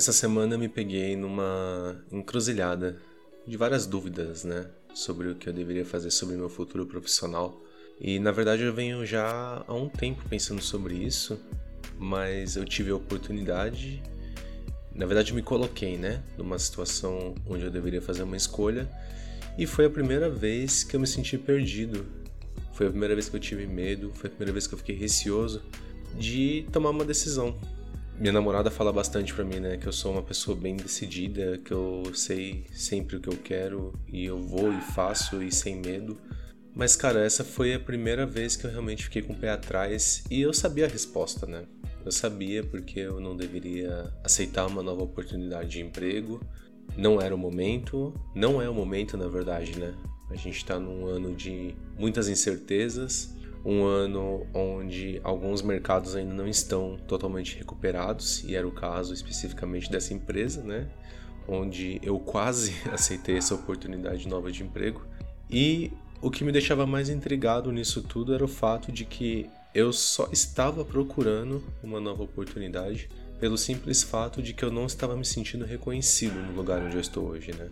Essa semana eu me peguei numa encruzilhada de várias dúvidas, né, sobre o que eu deveria fazer sobre meu futuro profissional. E na verdade eu venho já há um tempo pensando sobre isso, mas eu tive a oportunidade, na verdade me coloquei, né, numa situação onde eu deveria fazer uma escolha, e foi a primeira vez que eu me senti perdido. Foi a primeira vez que eu tive medo, foi a primeira vez que eu fiquei receoso de tomar uma decisão. Minha namorada fala bastante para mim, né, que eu sou uma pessoa bem decidida, que eu sei sempre o que eu quero e eu vou e faço e sem medo. Mas cara, essa foi a primeira vez que eu realmente fiquei com o pé atrás e eu sabia a resposta, né? Eu sabia porque eu não deveria aceitar uma nova oportunidade de emprego. Não era o momento, não é o momento na verdade, né? A gente está num ano de muitas incertezas, um ano onde alguns mercados ainda não estão totalmente recuperados, e era o caso especificamente dessa empresa, né? Onde eu quase aceitei essa oportunidade nova de emprego. E o que me deixava mais intrigado nisso tudo era o fato de que eu só estava procurando uma nova oportunidade pelo simples fato de que eu não estava me sentindo reconhecido no lugar onde eu estou hoje, né?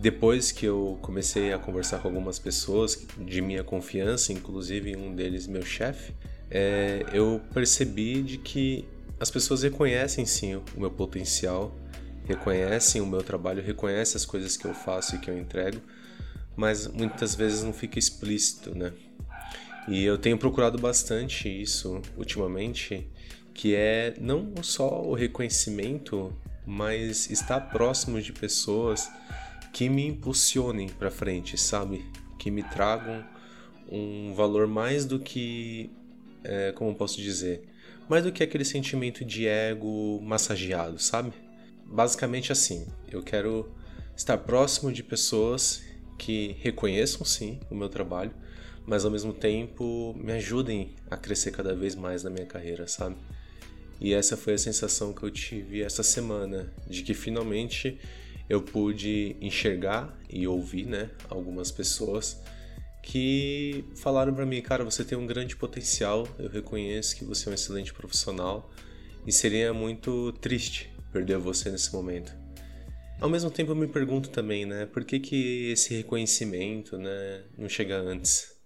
Depois que eu comecei a conversar com algumas pessoas de minha confiança, inclusive um deles meu chefe, é, eu percebi de que as pessoas reconhecem sim o meu potencial, reconhecem o meu trabalho, reconhecem as coisas que eu faço e que eu entrego, mas muitas vezes não fica explícito, né? E eu tenho procurado bastante isso ultimamente, que é não só o reconhecimento, mas estar próximo de pessoas que me impulsionem para frente, sabe? Que me tragam um valor mais do que, é, como posso dizer, mais do que aquele sentimento de ego massageado, sabe? Basicamente assim, eu quero estar próximo de pessoas que reconheçam sim o meu trabalho, mas ao mesmo tempo me ajudem a crescer cada vez mais na minha carreira, sabe? E essa foi a sensação que eu tive essa semana, de que finalmente eu pude enxergar e ouvir, né, algumas pessoas que falaram para mim, cara, você tem um grande potencial, eu reconheço que você é um excelente profissional e seria muito triste perder você nesse momento. Ao mesmo tempo eu me pergunto também, né, por que que esse reconhecimento, né, não chega antes?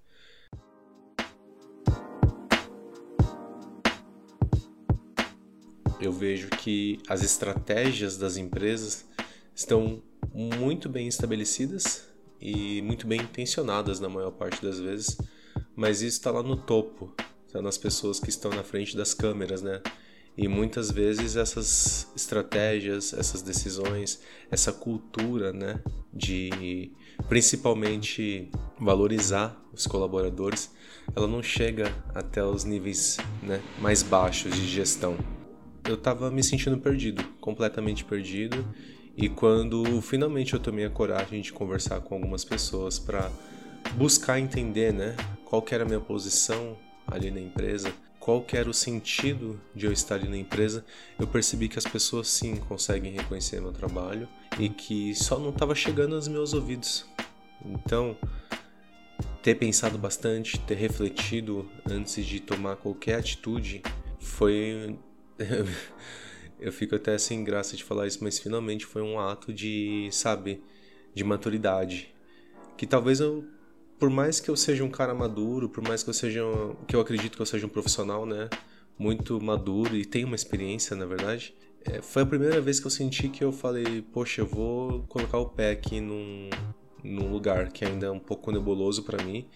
Eu vejo que as estratégias das empresas estão muito bem estabelecidas e muito bem intencionadas na maior parte das vezes, mas isso está lá no topo, está nas pessoas que estão na frente das câmeras, né? E muitas vezes essas estratégias, essas decisões, essa cultura, né, de principalmente valorizar os colaboradores, ela não chega até os níveis né, mais baixos de gestão. Eu estava me sentindo perdido, completamente perdido, e quando finalmente eu tomei a coragem de conversar com algumas pessoas para buscar entender, né, qual era a minha posição ali na empresa, qual era o sentido de eu estar ali na empresa, eu percebi que as pessoas sim conseguem reconhecer meu trabalho e que só não estava chegando aos meus ouvidos. Então, ter pensado bastante, ter refletido antes de tomar qualquer atitude foi eu fico até sem graça de falar isso, mas finalmente foi um ato de, sabe, de maturidade. Que talvez eu, por mais que eu seja um cara maduro, por mais que eu seja, que eu acredito que eu seja um profissional, né, muito maduro e tenho uma experiência, na verdade, é, foi a primeira vez que eu senti que eu falei, poxa, eu vou colocar o pé aqui num, num lugar que ainda é um pouco nebuloso para mim,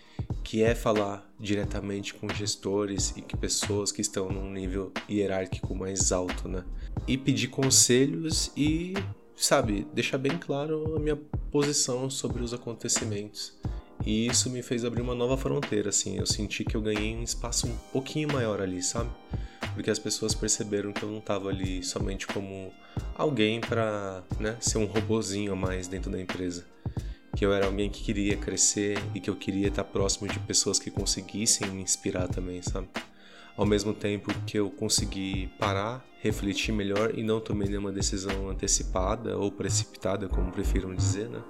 que é falar diretamente com gestores e que pessoas que estão num nível hierárquico mais alto, né? E pedir conselhos e, sabe, deixar bem claro a minha posição sobre os acontecimentos. E isso me fez abrir uma nova fronteira, assim. Eu senti que eu ganhei um espaço um pouquinho maior ali, sabe? Porque as pessoas perceberam que eu não estava ali somente como alguém para, né, ser um robozinho a mais dentro da empresa que eu era alguém que queria crescer e que eu queria estar próximo de pessoas que conseguissem me inspirar também, sabe? ao mesmo tempo que eu consegui parar, refletir melhor e não tomei nenhuma decisão antecipada ou precipitada, como prefiram dizer, né?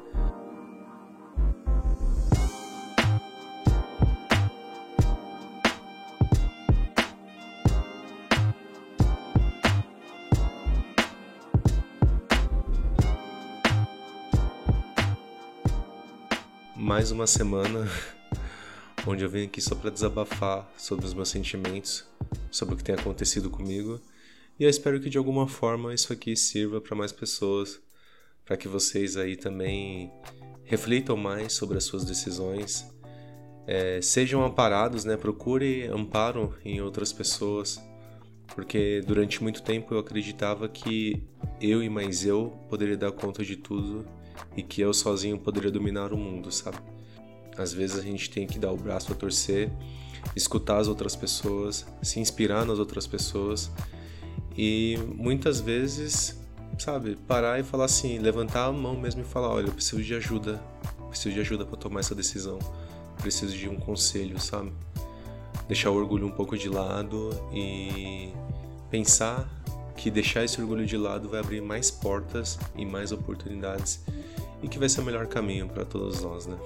Mais uma semana onde eu venho aqui só para desabafar sobre os meus sentimentos, sobre o que tem acontecido comigo. E eu espero que de alguma forma isso aqui sirva para mais pessoas, para que vocês aí também reflitam mais sobre as suas decisões, é, sejam amparados, né? Procure amparo em outras pessoas, porque durante muito tempo eu acreditava que eu e mais eu poderia dar conta de tudo e que eu sozinho poderia dominar o mundo, sabe? Às vezes a gente tem que dar o braço a torcer, escutar as outras pessoas, se inspirar nas outras pessoas e muitas vezes, sabe, parar e falar assim, levantar a mão mesmo e falar: olha, eu preciso de ajuda, preciso de ajuda para tomar essa decisão, preciso de um conselho, sabe? Deixar o orgulho um pouco de lado e pensar que deixar esse orgulho de lado vai abrir mais portas e mais oportunidades e que vai ser o melhor caminho para todos nós, né?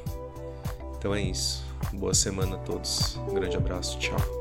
Então é isso. Boa semana a todos. Um grande abraço. Tchau.